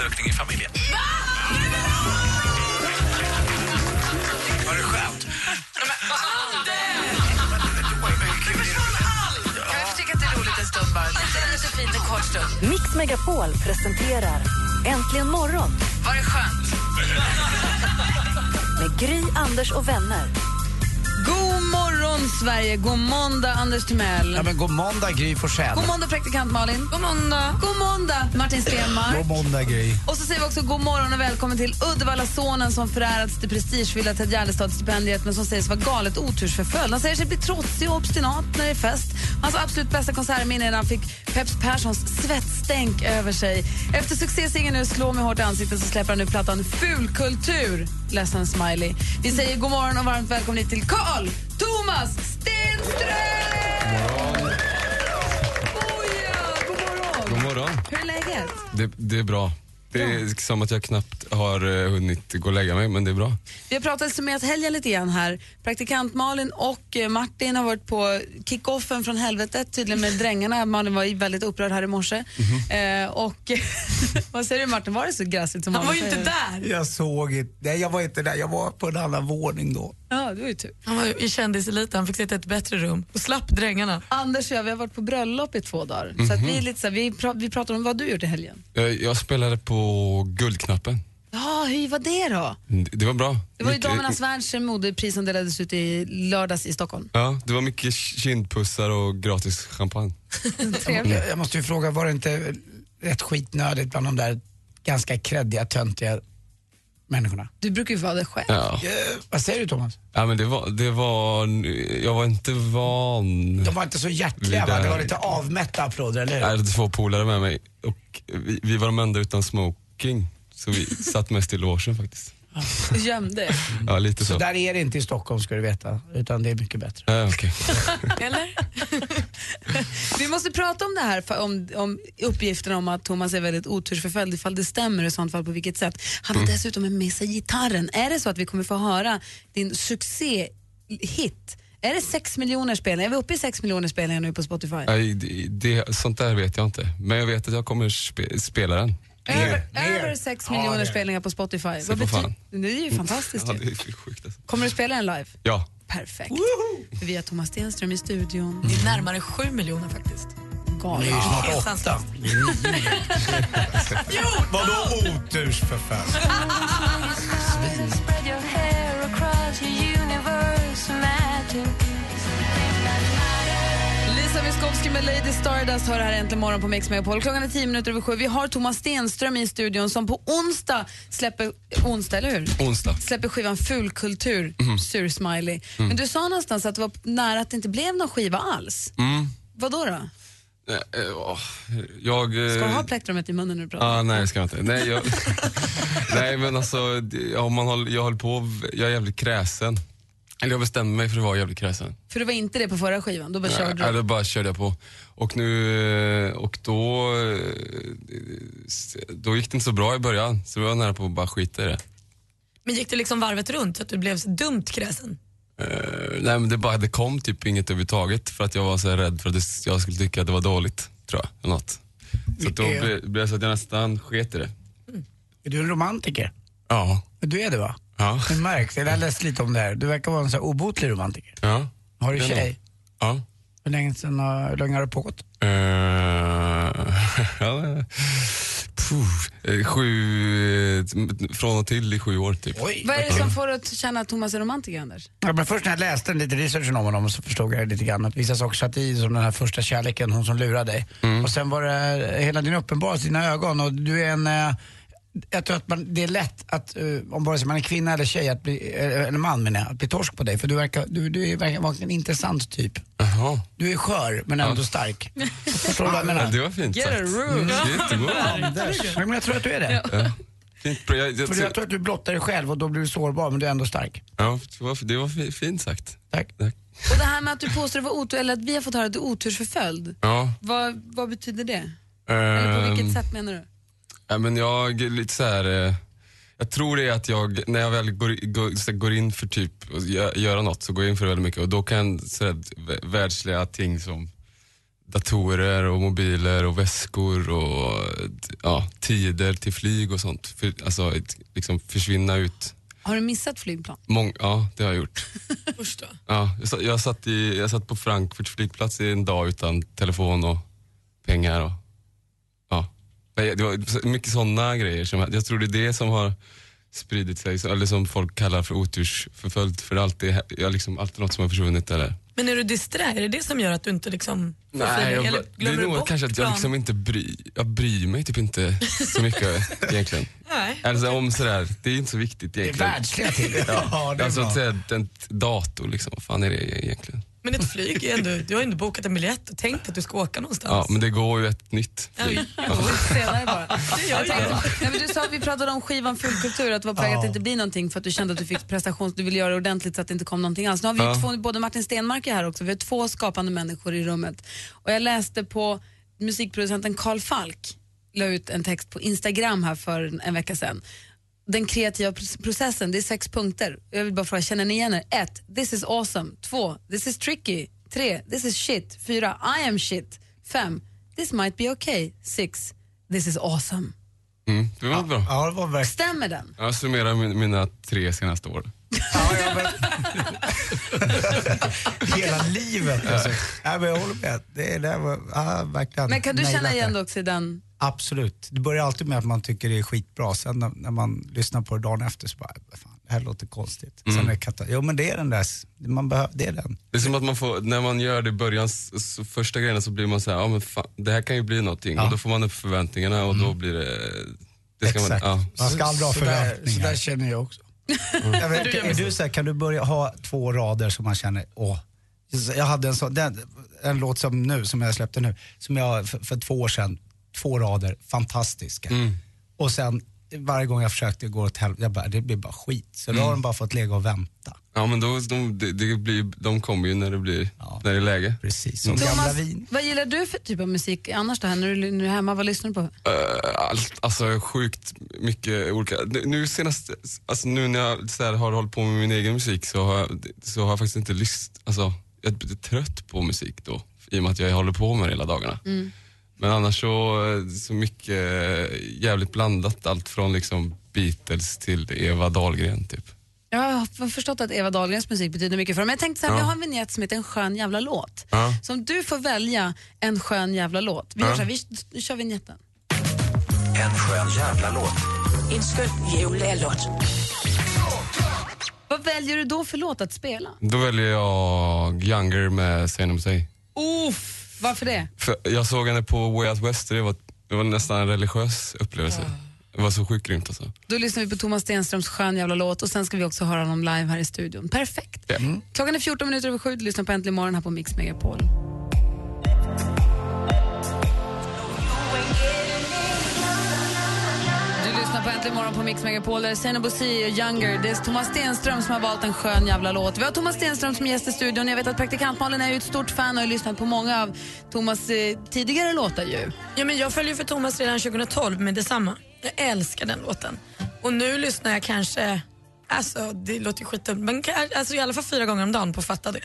tillökning i familjen? Var det skönt? Mix Megapol presenterar Äntligen morgon Var det skönt? med Gry, Anders och vänner. God morgon, Sverige! God måndag, Anders Timell. Ja, men god måndag, Gry Forssell. God måndag, praktikant Malin. God måndag. God måndag, Martin Stenmark. God måndag, Gry. Och så säger vi också god morgon och välkommen till Uddevalla-sonen som förärats det prestigefyllda Ted Gärdestad-stipendiet men som sägs vara galet otursförföljd. Han säger sig bli trotsig och obstinat när det är fest. Hans absolut bästa konsertminne är när han fick Peps Perssons svettstänk över sig. Efter succésingeln nu Slå mig hårt i ansiktet så släpper han nu plattan Fulkultur. Ledsen smiley. Vi säger god morgon och varmt välkommen hit till Carl Thomas Stenström! Morgon! Hur är läget? Det, det är bra. Det är som att jag knappt har eh, hunnit gå och lägga mig, men det är bra. Vi har pratat summerat helgen lite grann här. Praktikant Malin och eh, Martin har varit på kickoffen från helvetet tydligen med drängarna. Malin var väldigt upprörd här i morse. Mhm. Eh, och vad säger du Martin, var det så gräsligt som Han var ju inte där. Jag såg inte, nej jag var inte där, jag var på en annan våning då. Ja, det var ju tur. Han var ju i kändiseliten, han fick sitta i ett bättre rum och slapp drängarna. Anders och jag vi har varit på bröllop i två dagar. Så att vi, är lite så här, vi, pra, vi pratar om vad du gjort i helgen. Eh, Jag spelade på Guldknappen. Ja, hur var det då? Det det var bra. Det var ju Mycket- Damernas världs modepris som delades ut i lördags i Stockholm. Ja, det var mycket kindpussar och gratis champagne. Trevligt. Jag, jag måste ju fråga, var det inte rätt skitnödigt bland de där ganska kreddiga, töntiga människorna? Du brukar ju vara det själv. Ja. Eh, vad säger du Thomas? ja, men det var, det var, jag var inte van. De var inte så hjärtliga va? Det var lite avmätta applåder, eller hur? Jag hade två polare med mig och vi, vi var de enda utan smoking. Så vi satt mest i logen faktiskt. Gömde. Ja, lite så. Så där är det inte i Stockholm ska du veta, utan det är mycket bättre. Ja, okej. Eller? Vi måste prata om det här, om, om uppgifterna om att Thomas är väldigt otursförföljd, ifall det stämmer och i sånt fall på vilket sätt. Han har dessutom med sig gitarren. Är det så att vi kommer få höra din succéhit? Är det 6 miljoner spelningar? Är vi uppe i 6 miljoner spelningar nu på Spotify? Nej, det, det, sånt där vet jag inte. Men jag vet att jag kommer spe, spela den. Över, över 6 Ja, miljoner det. spelningar på Spotify. Vad på betyder- fan. Det är ju fantastiskt. Ja, ju. det är sjukt alltså. Kommer du spela den live? Ja. Perfekt. För vi har Thomas Stenström i studion. Det är närmare sju miljoner faktiskt. Det är Galet. ju snart Helt åtta. sanslöst. Vadå otursförföljd? Lisa Miskovsky med Lady Stardust hör här äntligen morgon på Mix Megapol. Klockan är tio minuter över sju. Vi har Thomas Stenström i studion som på onsdag släpper, onsdag eller hur? Onsdag. Släpper skivan Fulkultur, sur smiley. Men du sa någonstans att det var nära att det inte blev någon skiva alls. Mm. Vad då? då? Eh, eh, Jag... eh, Ska du ha plektrumet i munnen när du pratar? Ah, nej, ska jag inte. Nej, jag, nej men alltså, det- ja, man håller, jag höll på, jag är jävligt kräsen. Eller jag bestämde mig för att vara jävligt kräsen. För det var inte det på förra skivan, då bara körde du. då bara körde jag på. Och nu, och då, då gick det inte så bra i början. Så jag var nära på att bara skita i det. Men gick det liksom varvet runt så att du blev så dumt kräsen? Eh, nej men det, bara, det kom typ inget överhuvudtaget för att jag var så här rädd för att det, jag skulle tycka att det var dåligt, tror jag. Eller något. Så att då blev det så att jag nästan sket i det. Är du en romantiker? Ja. Du är det va? Ja. Det märks, jag har läst lite om det här. Du verkar vara en sån här obotlig romantiker. ja. Har du Det är tjej? Ja. Hur länge, sedan, har- hur länge har det pågått? Eh, ja, puh, eh, sju, eh, från och till i sju år typ. Oj. Vad är det som får dig att känna att Thomas är romantiker, Anders? Ja, men först när jag läste lite researchen om honom så förstod jag lite grann att vissa saker satt i som den här första kärleken, hon som lurade dig. Och sen var det hela din uppenbarelse, dina ögon och du är en, eh, jag tror att man, det är lätt att, uh, om vare sig man är kvinna eller tjej, att bli, eh, eller man menar jag, att bli torsk på dig. För du verkar, du, du är, verkar vara en intressant typ. Jaha. Du är skör men ändå stark. Förstår du vad jag Ja, menar? det var fint Get sagt. jättebra. Ja, men jag tror att du är det. Ja. Fint. Jag, jag, För jag tror att du blottar dig själv och då blir du sårbar men du är ändå stark. ja, det var, det var fi- fint sagt. Tack. Tack. Och det här med att du påstår att, var otur, eller att vi har fått höra att du är otursförföljd. Ja. Vad, vad betyder det? Eller på ehm, vilket sätt menar du? Ja, men jag är lite så här. Eh, jag tror det är att jag, när jag väl går, går, går in för typ att gö- göra något så går jag in för väldigt mycket och då kan så här, vä- världsliga ting som datorer och mobiler och väskor och ja, tider till flyg och sånt. För, alltså liksom försvinna ut. Har du missat flygplan? Mång, ja, det har jag gjort. Då. Ja, jag, satt, jag, satt i, jag satt på Frankfurts flygplats i en dag utan telefon och pengar. Och. Nej, Det var mycket sådana grejer. Som, jag tror det är det som har spridit sig, eller som folk kallar för otursförföljd. För det är har liksom, alltid något som har försvunnit. Eller? Men är du disträ? Är det det som gör att du inte liksom Nej, jag, Eller det är glömmer nog bort kanske att jag liksom inte bry, jag bryr mig typ inte så mycket egentligen. Nej. Alltså om sådär, det är inte så viktigt Det är egentligen. världsliga ting. Ja, det är Alltså bra. att säga en dator liksom, vad fan är det egentligen? Men ett flyg är ändå, du har ju ändå bokat en biljett och tänkt att du ska åka någonstans. Ja, men det går ju ett nytt Ja, flyg. ja. Senare bara. Det gör Jag tänkte, nej, men du sa att vi pratade om skivan Fulkultur, att det var på väg Ja. att det inte blir någonting för att du kände att du fick prestation, du ville göra det ordentligt så att det inte kom någonting alls. Nu har vi ju Ja. två, både Martin Stenmark är här också, vi har två skapande människor i rummet. Och jag läste på musikproducenten Carl Falk, la ut en text på Instagram här för en vecka sedan. Den kreativa pr- processen, det är sex punkter. Jag vill bara fråga, känner ni igen er? Ett, This is awesome. Två, This is tricky. Tre, This is shit. Fyra, I am shit. Fem, This might be okay. Sex, This is awesome. Mm, det var bra. Ja, det var. Stämmer den? Jag summerar min, mina tre senaste år. Ja, ja, men... Hela livet. Alltså. Ja, men jag håller med. Det, det var ja, verkligen Men kan du känna igen det också i den? Absolut. Det börjar alltid med att man tycker det är skitbra. Sen när, när man lyssnar på det dagen efter så bara, "Vad fan, det här låter konstigt. Sen är kata- jo men det är den där, man behöver, det är den. Det är som att man får, när man gör det i början, så första grejerna så blir man så här, ja men fan, det här kan ju bli någonting. Ja. Och då får man upp förväntningarna och då blir det... det ska man, Exakt. ja. Man ska aldrig ha Så där- förväntningar. Så där känner jag också. Jag vet, är du så här, kan du börja ha två rader som man känner, åh. Jag hade en sån, den, en låt som nu, som jag släppte nu, som jag för, för två år sedan, två rader, fantastiska. Mm. Och sen varje gång jag försökte gå åt helvete, jag bara, det blir bara skit. Så då har de bara fått lägga och vänta. ja men då, de, det, blir, de kommer ju när det, blir, Ja. när det är läge. Precis, som gamla Thomas, vin. vad gillar du för typ av musik annars då? När du, när du är hemma, vad lyssnar du på? Uh, allt, alltså sjukt mycket olika. Nu, senast, alltså nu när jag så här, har hållit på med min egen musik så har jag, så har jag faktiskt inte lyssnat, alltså jag är trött på musik då. I och med att jag håller på med det hela dagarna. Men annars så, så mycket jävligt blandat. Allt från liksom Beatles till Eva Dahlgren typ. Jag har förstått att Eva Dahlgrens musik betyder mycket för dig. Men jag tänkte så här, Ja. vi har en vignett som heter En skön jävla låt. Ja. Så om du får välja en skön jävla låt. Vi, gör Ja. så här, vi, kör vignetten. En skön jävla låt. En skön jullåt. Vad väljer du då för låt att spela? Då väljer jag Younger med Say No Say. Uff, varför det? För jag såg henne på Way Out West och det var, det var nästan en religiös upplevelse. Det var så sjukt grymt alltså. Då lyssnar vi på Thomas Stenströms skön jävla låt och sen ska vi också höra honom live här i studion. Perfekt. Ja. Klockan är 14 minuter över sju, du lyssnar på Äntligen morgon här på Mix Megapol. På Äntligen morgon på Mix Megapol. Där är Seinabo och Younger. Det är Thomas Stenström som har valt en skön jävla låt. Vi har Thomas Stenström som gäst i studion. Jag vet att praktikant Malin är ju ett stort fan och har lyssnat på många av Thomas eh, tidigare låtar ju. Ja, men jag följde för Thomas redan 2012 med detsamma. Jag älskar den låten. Och nu lyssnar jag kanske, alltså det låter ju skitdumt, men alltså, i alla fall fyra gånger om dagen på att fatta det.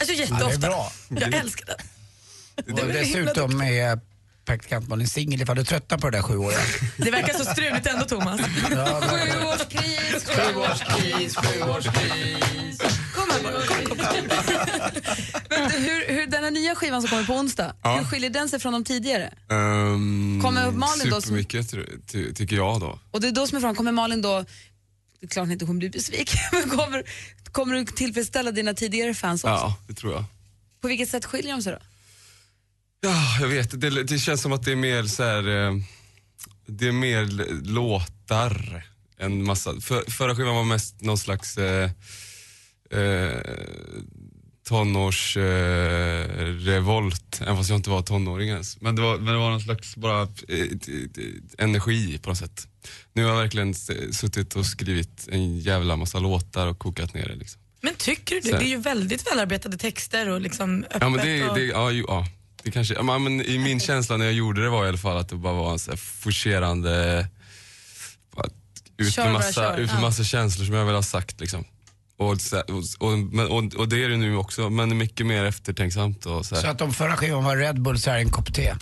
Alltså jätteofta. Ja, det är bra. Jag älskar den. Och dessutom är praktikant Malin singel ifall du tröttnar på det där sjuåriga. Det verkar så struligt ändå Thomas. Sjuårskris, Sjuårskris, sjuårskris. Kom här bara, kom, kom, kom. Men hur, hur, den här nya skivan som kommer på onsdag, Ja. hur skiljer den sig från de tidigare? Um, Kommer Malin då som- Supermycket ty, tycker jag då. Och det är då som är frågan, kommer Malin då, det är klart att inte hon blir besviken, men kommer, kommer du tillfredsställa dina tidigare fans också? Ja, det tror jag. På vilket sätt skiljer de sig då? Ja, jag vet. Det, det känns som att det är mer så här... Eh, det är mer låtar än massa. För, förra skivan var mest någon slags eh, eh, tonårs eh, även fast jag inte var tonåring ens. Men det var, men det var någon slags bara eh, energi på något sätt. Nu har jag verkligen suttit och skrivit en jävla massa låtar och kokat ner det liksom. Men tycker du det? Det är ju väldigt välarbetade texter och liksom öppet. Ja men det, och... det, ja, ju, ja, det kanske, ja, men i min känsla när jag gjorde det var i alla fall att det bara var en så här forcerande, ut med massa, ut med Ja. massa känslor som jag väl har sagt liksom. Och, här, och, och, och, och det är det nu också, men mycket mer eftertänksamt och så här. Så att om förra skivan var Red Bull så är det en kopp te.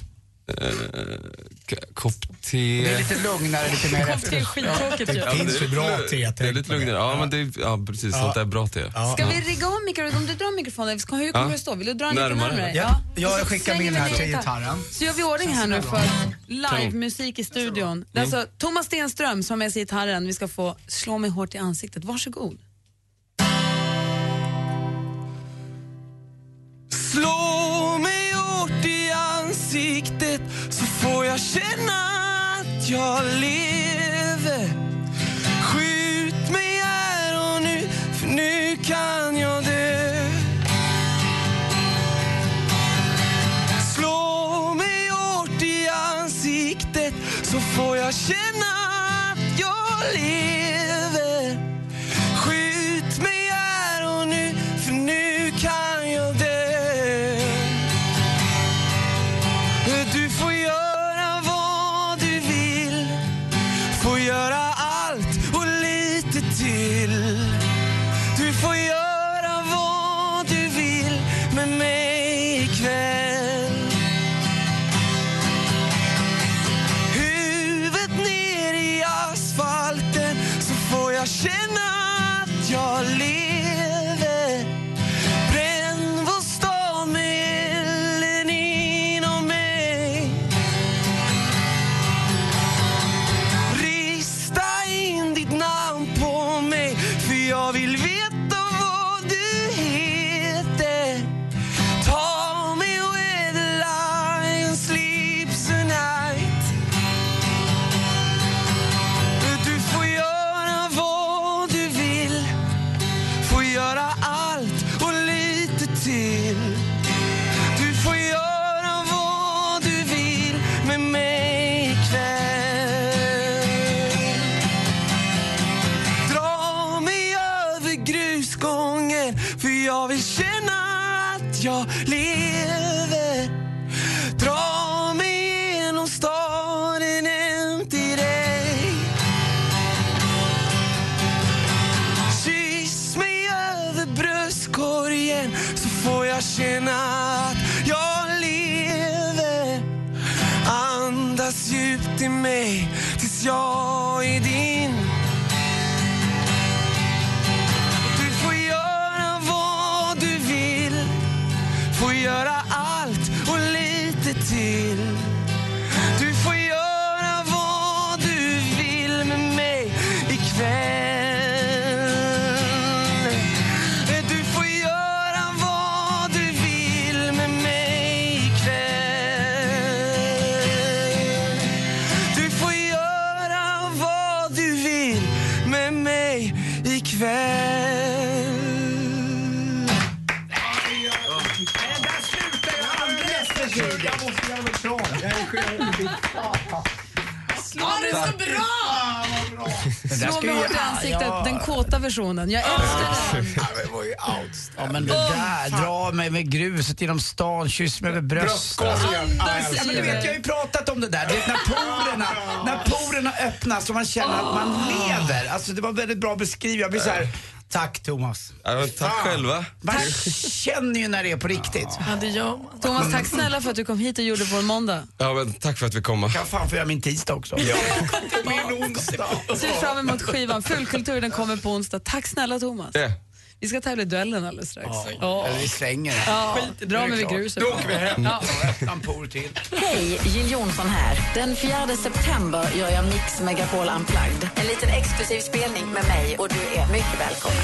K- kopp te. Det är lite lugnare, lite mer är skittråkigt ju. Det finns ju bra te. Det är lite det. lugnare, ja, men det är, ja precis, Ja. sånt där bra te. Ska vi rigga om mikrofonen? Om du drar mikrofonen, hur kommer Ja. det stå? Vill du dra den lite Närmare. närmare? Ja. Jag skickar min här till gitarr. gitarren. Så gör vi ordning här nu för livemusik i studion. Det är alltså Thomas Stenström som har med sig gitarren. Vi ska få Slå mig hårt i ansiktet. Varsågod. Slå mig hårt i ansiktet jag känna att jag lever. Skjut mig här och nu, för nu kan jag dö. Slå mig hårt i ansiktet så får jag känna vill med för jag vill känna att jag lever. Dra mig genom staden hem till dig. Kyss mig över bröstkorgen så får jag känna att jag lever. Andas djupt i mig tills jag är Ja, det är så bra! Slå mig hårt i ansiktet, Ja. den kåta versionen. Jag älskar den. Ja, men det var ju. Ja, men det där, dra mig med gruset genom stan, kyss mig över bröstet. Andas Ja, men du vet, jag har ju pratat om det där. Du vet, när porerna, när porerna öppnas och man känner att man lever. Alltså, det var väldigt bra beskrivet. Jag blir så här, tack Thomas. Ja, tack Fan. själva. Man känner ju när det är på riktigt. Ja, det gör man. Thomas, tack snälla för att du kom hit och gjorde vår måndag. Ja, men tack för att vi kom. Jag kan fan få göra min tisdag också. Min onsdag. Ser fram emot skivan. Fulkultur den kommer på onsdag. Tack snälla Thomas. Det. Vi ska tävla i duellen alldeles strax. Ja. Eller vi slänger. Ja, Skit, dra mig vid gruset. Då åker vi hem. Ja. Öppna en por till. Hej, Jill Johnson här. Den 4 september gör jag Mix Megapol Unplugged. En liten exklusiv spelning med mig och du är mycket välkommen.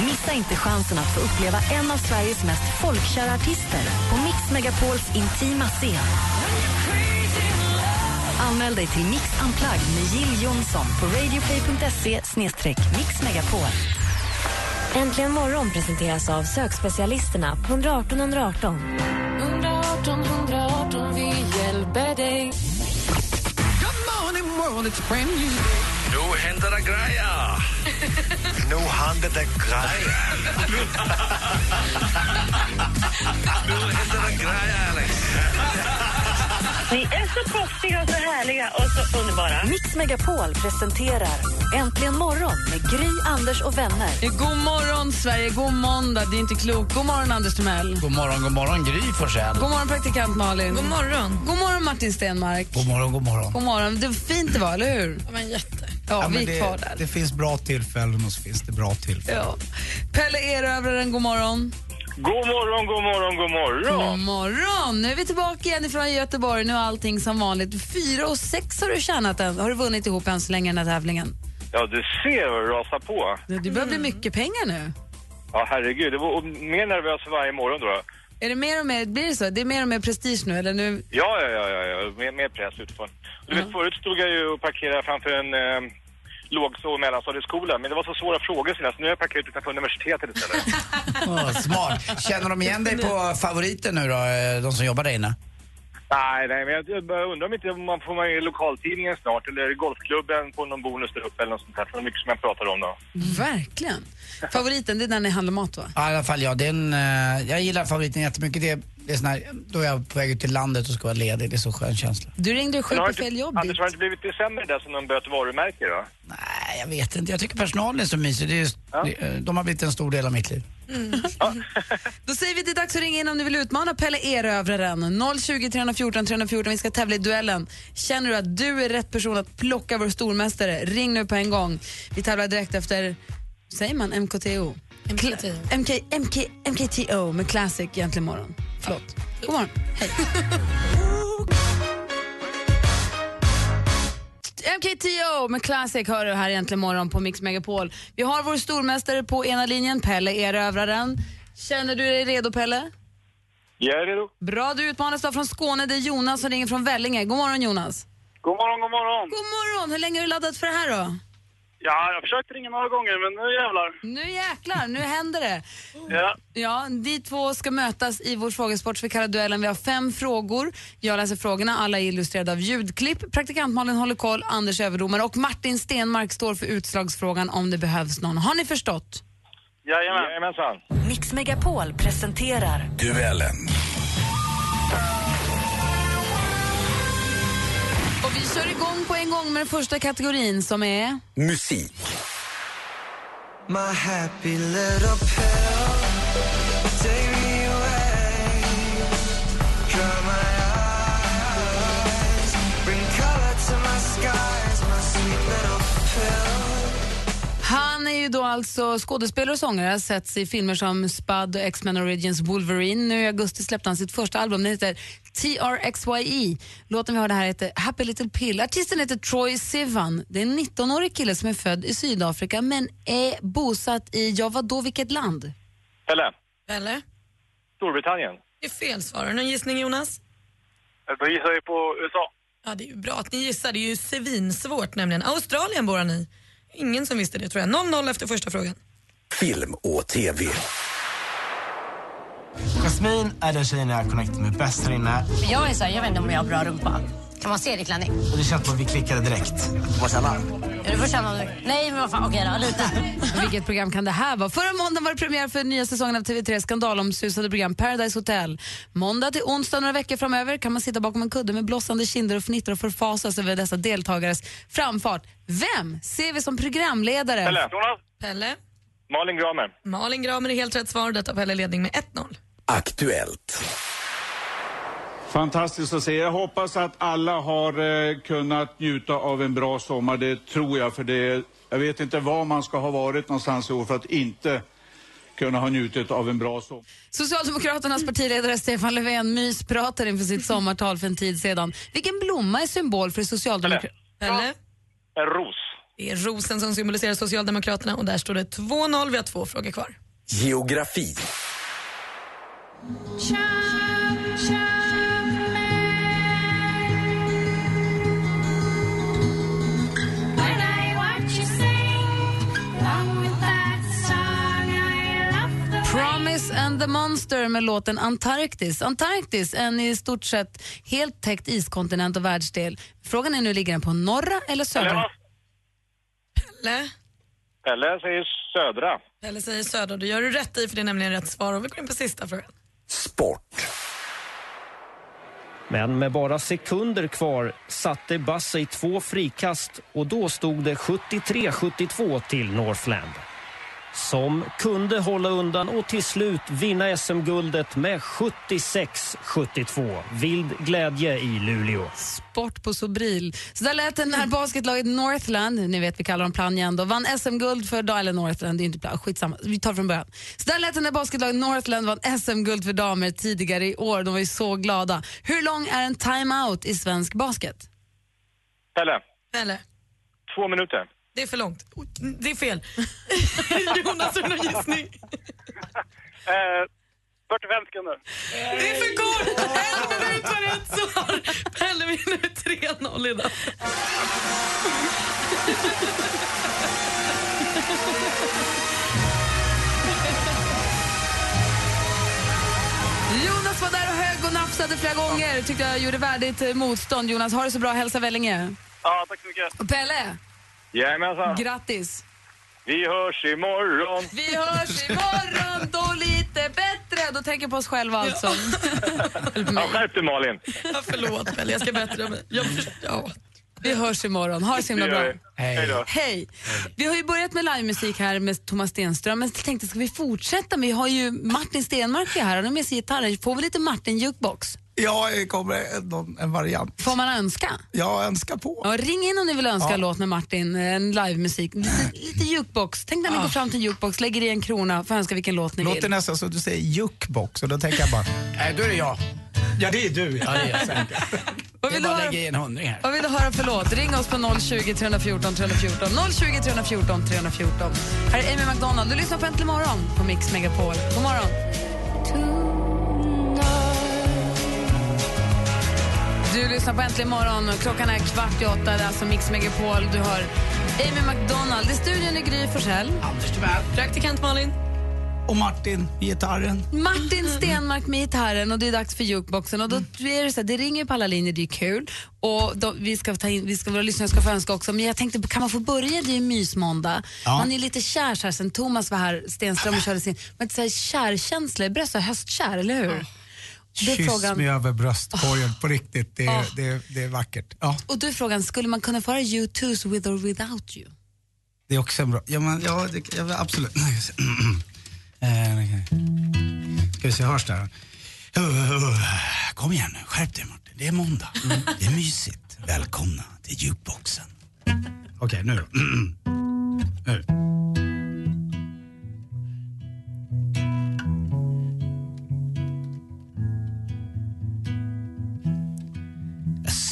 Missa Missa inte chansen att få uppleva en av Sveriges mest folkkära artister på Mix Megapols intima scen. Anmäl dig till Mix Unplugged med Jill Johnson på radioplay.se mixmegapol. Äntligen morgon presenteras av sökspecialisterna på 118 118. 118 118, vi hjälper dig. Nu händer det grejer! nu händer det grejer! nu händer det grejer, Alex! Ni är så proffsiga och så härliga och så underbara. Mix Megapol presenterar Äntligen morgon med Gry, Anders och vänner. God morgon, Sverige. God måndag. Det är inte klokt. God morgon, Anders Timell. God morgon, god morgon Gry Forssell. God morgon, praktikant Malin. God morgon. God morgon, Martin Stenmark. God morgon, god morgon. God morgon. Det var fint det var, eller hur? Ja, men jätte. Ja, Ja, vi är det, kvar där. det finns bra tillfällen och så finns det bra tillfällen. Ja. Pelle Erövraren, god morgon. God morgon, god morgon, god morgon. God morgon! Nu är vi tillbaka igen från Göteborg. Nu är allting som vanligt. Fyra och sex har du tjänat än. Har du vunnit ihop än så länge den här tävlingen? Ja, du ser vad det rasar på. Det börjar bli mycket pengar nu. Ja, herregud. Det var mer nervös för varje morgon då. Är det mer och mer, blir det så? Det är mer och mer prestige nu eller nu? Ja, ja, ja, ja, ja. Mer, mer press utifrån. Du vet, förut stod jag ju och parkerade framför en eh, låg och mellanstadieskola, men det var så svåra frågor senast. Nu har jag parkerat utanför universitetet istället. Åh, smart. Känner de igen dig på favoriten nu då, eh, de som jobbar där inne? nej, nej, men jag, jag undrar om inte man får med i lokaltidningen snart, eller golfklubben på någon bonus där uppe eller något sånt där. För det är mycket som jag pratar om då. Verkligen. Favoriten, det är när ni handlar mat va? Ja, i alla fall ja, den, eh, jag gillar favoriten jättemycket. Det, det är sån här, då är jag på väg ut till landet och ska vara ledig. Det är så skön känsla. Du ringde sköt har på fel jobb. Anders, har det inte blivit sämre där som de byter varumärke då? Nej, jag vet inte. Jag tycker personalen är så mysig. Det är just, det- De har blivit en stor del av mitt liv. Då säger vi att det är dags att ringa in om du vill utmana Pelle Erövraren. 020 314 314. Vi ska tävla i duellen. Känner du att du är rätt person att plocka vår stormästare, ring nu på en gång. Vi tävlar direkt efter, säger man MKTO? MKTO. MK, MK, MKTO med Classic egentligen morgon. Förlåt. God morgon. Hej. MKTO med Classic hör du här egentligen morgon på Mix Megapol. Vi har vår stormästare på ena linjen, Pelle Erövraren. Känner du dig redo Pelle? Jag är redo. Bra, du utmanas då från Skåne. Det är Jonas som ringer från Vellinge. God morgon Jonas. God morgon, god morgon. God morgon. Hur länge har du laddat för det här då? Ja, jag har försökt ringa några gånger, men nu jävlar. Nu jäklar, nu händer det. Ja. Ja, ni två ska mötas i vår frågesport som vi kallar duellen. Vi har fem frågor. Jag läser frågorna, alla är illustrerade av ljudklipp. Praktikant Malin håller koll, Anders överdomare och Martin Stenmark står för utslagsfrågan om det behövs någon. Har ni förstått? Jajamän. Jajamensan. Mix Megapol presenterar Duellen. Vi kör igång på en gång med den första kategorin som är... Musik. My happy little pill, ju då alltså skådespelare och sångare, har setts i filmer som Spud och X-Men Origins Wolverine. Nu i augusti släppte han sitt första album, det heter TRXYE. Låten vi har det här heter Happy Little Pill. Artisten heter Troy Sivan. Det är en 19-årig kille som är född i Sydafrika men är bosatt i, ja vadå, vilket land? Pelle, Eller? Storbritannien. Det är fel svar. Har du någon gissning Jonas? Då gissar jag på USA. Ja, det är ju bra att ni gissar. Det är ju svinsvårt nämligen. Australien bor han i. Ingen som visste det tror jag. 0-0 efter första frågan. Film och TV. Jasmine är den tjejen jag connectar med bäst här inne. Jag är så här, jag vet inte om jag har bra rumpa. Kan man se klänning? Och det känns som att vi klickade direkt. Man känna? Ja, du får känna om du... Nej, men vad fan, okej då, lite. Vilket program kan det här vara? Förra måndagen var det premiär för nya säsongen av TV3 skandalomsusade program Paradise Hotel. Måndag till onsdag några veckor framöver kan man sitta bakom en kudde med blossande kinder och fnittra och förfasas över dessa deltagares framfart. Vem ser vi som programledare? Pelle. Jonas. Pelle? Malin Gramer. Malin Gramer är helt rätt svar. Detta Pelle ledning med 1-0. Aktuellt. Fantastiskt att se. Jag hoppas att alla har eh, kunnat njuta av en bra sommar. Det tror jag. För det, jag vet inte var man ska ha varit någonstans i år för att inte kunna ha njutit av en bra sommar. Socialdemokraternas partiledare Stefan Löfven myspratar inför sitt sommartal för en tid sedan. Vilken blomma är symbol för Socialdemokraterna? Pelle? En ros. Det är rosen som symboliserar Socialdemokraterna och där står det 2-0. Vi har två frågor kvar. Geografi. Promise the Monster med låten Antarktis. Antarktis, en i stort sett helt täckt iskontinent och världsdel. Frågan är nu, ligger den på norra eller södra? Pelle? Pelle säger södra. Pelle säger södra. Då gör du rätt i för det är nämligen rätt svar. Och vi går in på sista frågan. Men med bara sekunder kvar satte Bassey två frikast och då stod det 73-72 till Northland. Som kunde hålla undan och till slut vinna SM-guldet med 76-72. Vild glädje i Luleå. Sport på Sobril. Så där lät det när basketlaget Northland, ni vet vi kallar dem Planjan, då, vann SM-guld för damer, eller Northland, det är inte Plan, skitsamma, vi tar från början. Så där lät det när basketlaget Northland vann SM-guld för damer tidigare i år, de var ju så glada. Hur lång är en timeout i svensk basket? Pelle. Pelle. Två minuter. Det är för långt. Det är fel. Jonas, har du någon gissning? Eh, 45 sekunder. Det är för kort! En minut var rätt svar. Pelle vinner med 3-0 idag. Jonas var där och högg och nafsade flera gånger. Tyckte jag gjorde värdigt eh, motstånd. Jonas, ha det så bra. Hälsa Vellinge. Ja, tack så mycket. Och Pelle, Jajamensan. grattis. Vi hörs imorgon. Vi hörs imorgon då lite bättre. Då tänker jag på oss själva alltså. Ja, skärp dig Malin. Ja, förlåt Pelle, jag ska bättra mig. Jag, ja. Vi hörs imorgon. Ha det så himla bra. Hej då. Hej. Vi har ju börjat med livemusik här med Thomas Stenström, men jag tänkte ska vi fortsätta? Vi har ju Martin Stenmark är här, han har med sig gitarren. Får vi lite Martin jukebox? Ja, det kommer en, en variant. Får man önska? Ja, önska på. Ja, ring in om ni vill önska Ja. en låt med Martin, en livemusik. Lite, lite jukebox. Tänk när ni går fram till en jukebox, lägger i en krona, får önska vilken låt ni Låter vill. nästan som du säger jukebox och då tänker jag bara, nej då är det jag. Ja det är du. Ja, det är jag. Vad vill, du höra, lägga i en hundring här. vad vill du höra för låt? Ring oss på 020 314 314. 020 314 314. Här är Amy McDonald. Du lyssnar på Äntligen morgon på Mix Megapol. God morgon. Du lyssnar på Äntligen morgon. Klockan är kvart i åtta. Det är alltså Mix Megapol. Du har Amy McDonald. I studion är Gry Forssell. Anders Timell. Praktikant Malin. Och Martin, gitarren. Martin Stenmark med gitarren och det är dags för jukeboxen. Och då är det, så här, det ringer på alla linjer, det är kul. Och då, vi ska ta in, vi ska, våra lyssnare ska få önska också. Men jag tänkte, kan man få börja? Det är ju mysmåndag. Ja. Man är lite kär så här, sen Thomas var här, Stenström och körde sin. Men så här, kärkänsla, det är så här höstkär, eller hur? Då är Kyss frågan- mig över bröstkorgen på riktigt. Det är, Ja. det, är, det är vackert. Ja, Och är frågan, skulle man kunna få höra U2's With or Without You? det är också en bra. Ja, men, ja, det, ja absolut. Eh. Ska vi se, hörs det här? Kom igen nu, skärp dig Martin. Det är måndag. Det är mysigt. Välkomna till jukeboxen. Okej, nu då. Nu.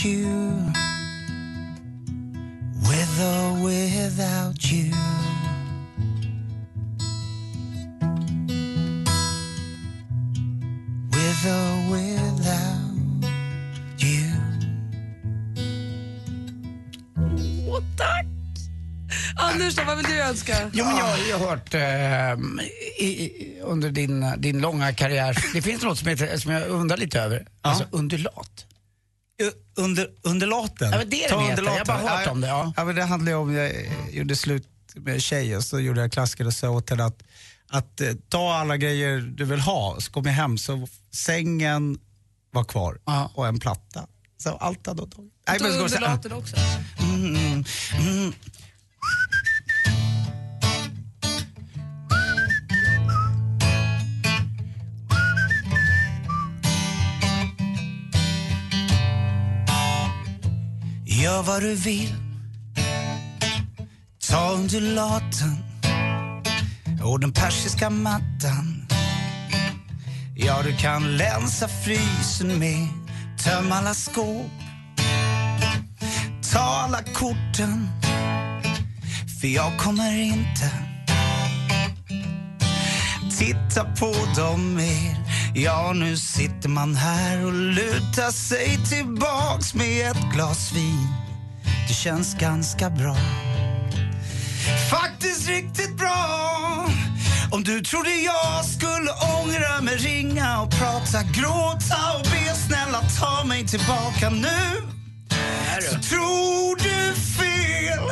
without you. With or without you. With or without you. Åh, tack! Anders, vad vill du önska? Jo, men jag har ju hört ehm, i, i, under din, din långa karriär, det finns något som, heter, som jag undrar lite över. Alltså undulat. Under, underlaten? Ja, men det är Ta den heter. underlaten. Jag har bara hört Ja, om det, ja. ja men det handlar ju om, jag gjorde slut med tjej och så gjorde jag klassiker och sa åt henne att, att eh, ta alla grejer du vill ha. Så kom jag hem så sängen var kvar och en platta. Så allt hade hon tagit. Det du också. Mm, mm. Gör vad du vill. Ta undulaten och den persiska mattan. Ja, du kan länsa frysen med, töm alla skåp. Ta alla korten, för jag kommer inte titta på dem mer. Ja, nu sitter man här och lutar sig tillbaks med ett glas vin. Det känns ganska bra. Faktiskt riktigt bra. Om du trodde jag skulle ångra mig, ringa och prata, gråta och be snälla ta mig tillbaka nu. Så tror du fel.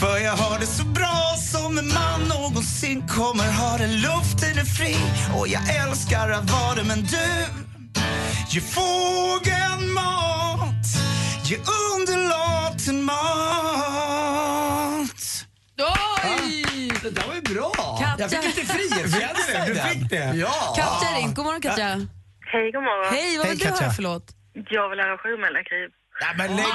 För jag har det så bra som en man någonsin kommer ha det. Luften är fri och jag älskar att vara det. Men du, ge fågeln mat, ge underlaten mat. Oj! Det där var ju bra. Katja. Jag fick lite frihetskänsla. Du fick det? Ja. Katja har ringt. God morgon Katja. Hej, god morgon. Hej, vad vill du höra för låt? Jag vill höra Sjumelakriv. Ja, men lägg...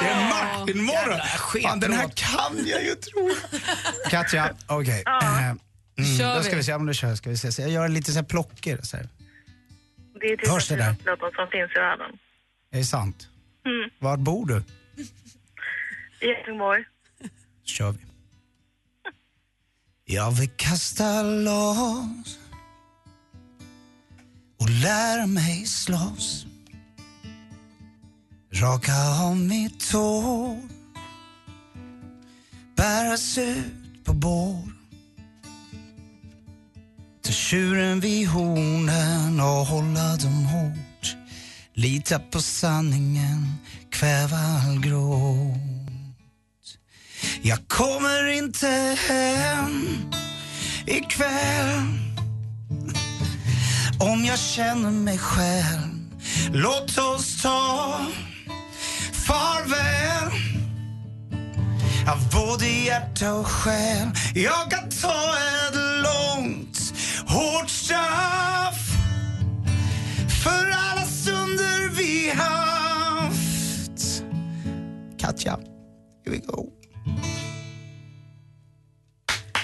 Det är Martin morgon. Fan, den här kan jag ju jag. Katja, okej. Eh, mm, då ska vi. vi se om du kör. Ska vi se. Så jag gör lite så här plocker. Så här. Det är typ Hörs det där? låtar som finns i världen. Är det sant? Mm. Var bor du? I Helsingborg. Kör vi. Jag vill kasta loss och lära mig slåss. Raka av mitt hår, bäras ut på bår. Ta tjuren vid hornen och hålla dem hårt. Lita på sanningen, kväva all gråt. Jag kommer inte hem ikväll om jag känner mig själv. Låt oss ta farväl av både hjärta och själ. Jag kan ta ett långt, hårt straff Katja, here we go.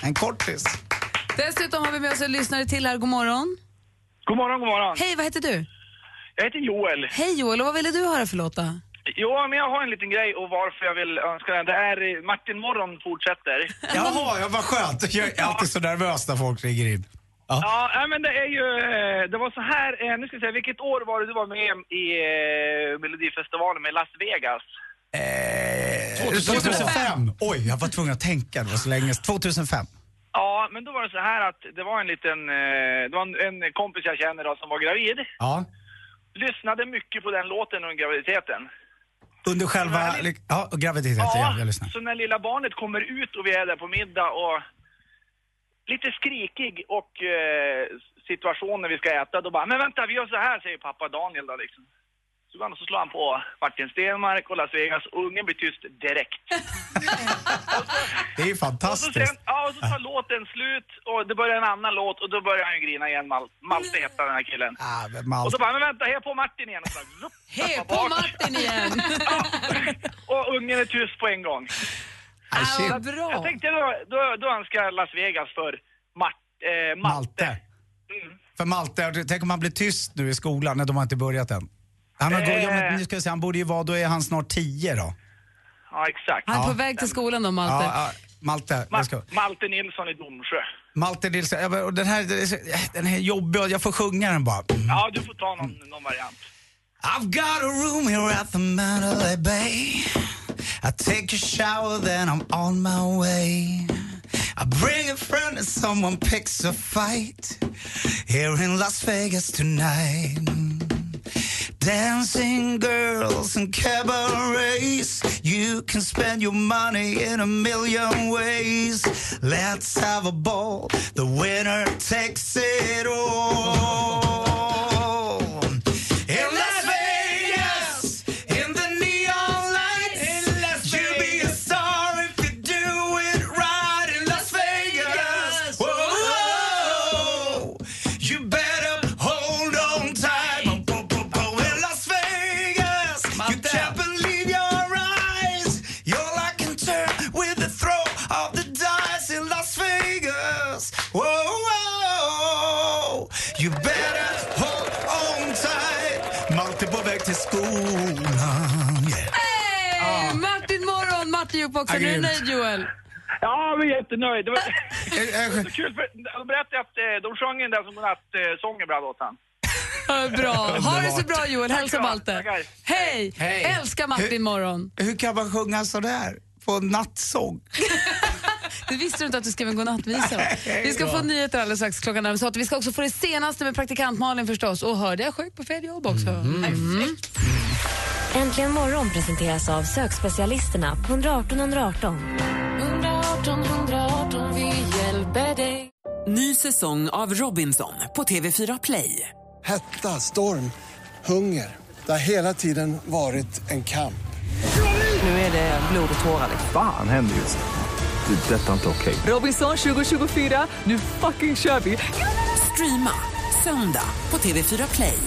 En kortis. Dessutom har vi med oss en lyssnare till här. God morgon. God morgon, god morgon. Hej, vad heter du? Jag heter Joel. Hej Joel, och vad ville du höra för låt då? Jo, men jag har en liten grej och varför jag vill önska den. Det är eh, Martin Morgon fortsätter. Jaha, ja, vad skönt. Jag är alltid så nervös när folk ringer in. Ja, nej, men det är ju, eh, det var så här, eh, nu ska jag säga, vilket år var det du var med i Melodifestivalen med Las Vegas? Eh, 2005. Oj, jag var tvungen att tänka. Det var så länge. 2005. Ja, men då var det så här att det var en liten, eh, det var en, en kompis jag känner då som var gravid. Ja. Lyssnade mycket på den låten under graviditeten. Under själva ja, graviditeten. Ja, jag lyssnar. så när lilla barnet kommer ut och vi är där på middag och lite skrikig och eh, situation när vi ska äta, då bara, men vänta vi gör så här säger pappa Daniel då liksom. Så så slår han på Martin Stenmark och Las Vegas och ungen blir tyst direkt. Det är ju Och så, fantastiskt. sen, ja, och så tar låten slut och det börjar en annan låt och då börjar han ju grina igen. Mal Malte heter den här killen. Ah, Malte. Och så bara, men vänta, hej på Martin igen. Och så bara, zup, Hej på bak. Martin igen! Och ungen är tyst på en gång. Ah, Så bra. Jag tänkte då, då, då önskar jag Las Vegas för Mart, eh, Malte. Malte. För Malte, tänk om han blir tyst nu i skolan när de har inte börjat än. Han, har, gå- ja, men, nu ska jag säga, han borde ju vara, då är han snart tio då. Ja, exakt. Han är på väg till skolan då, Malte. Ja, ja, Malte, Ma go. Malte Nilsson i Domsjö. Malte Nilsson, den här, den här är jobbig, jag får sjunga den bara. Ja, du får ta någon, någon variant. I've got a room here at the Mandalay Bay. I take a shower, then I'm on my way. I bring a friend and someone picks a fight here in Las Vegas tonight. Dancing girls and cabarets. You can spend your money in a million ways. Let's have a ball. The winner takes it all. Morgon, Martin Jukebox. Är du nöjd Joel? Ja, vi är jättenöjd. Det var, det var så kul för de berättade att eh, de sjöng den där som godnattsång ibland åt han. Ja, Bra. Ha det så bra Joel. Hälsa Malte. Hej. Hej. Älskar Martin Hur- morgon. Hur kan man sjunga sådär på en nattsång? Det visste du inte att du skrev en godnattvisa. va? Vi ska få nyheter alldeles strax klockan sig åtta. Vi ska också få det senaste med praktikant Malin förstås. Och hörde jag sjuk på fel jobb också. Mm. Äntligen morgon presenteras av sökspecialisterna på 118 118. 118 118, vi hjälper dig. Ny säsong av Robinson på TV4 Play. Hetta, storm, hunger. Det har hela tiden varit en kamp. Nu är det blod och tårar. liksom. Fan händer just det. Det är detta inte okej. Robinson 2024, nu fucking kör vi! Streama söndag på TV4 Play.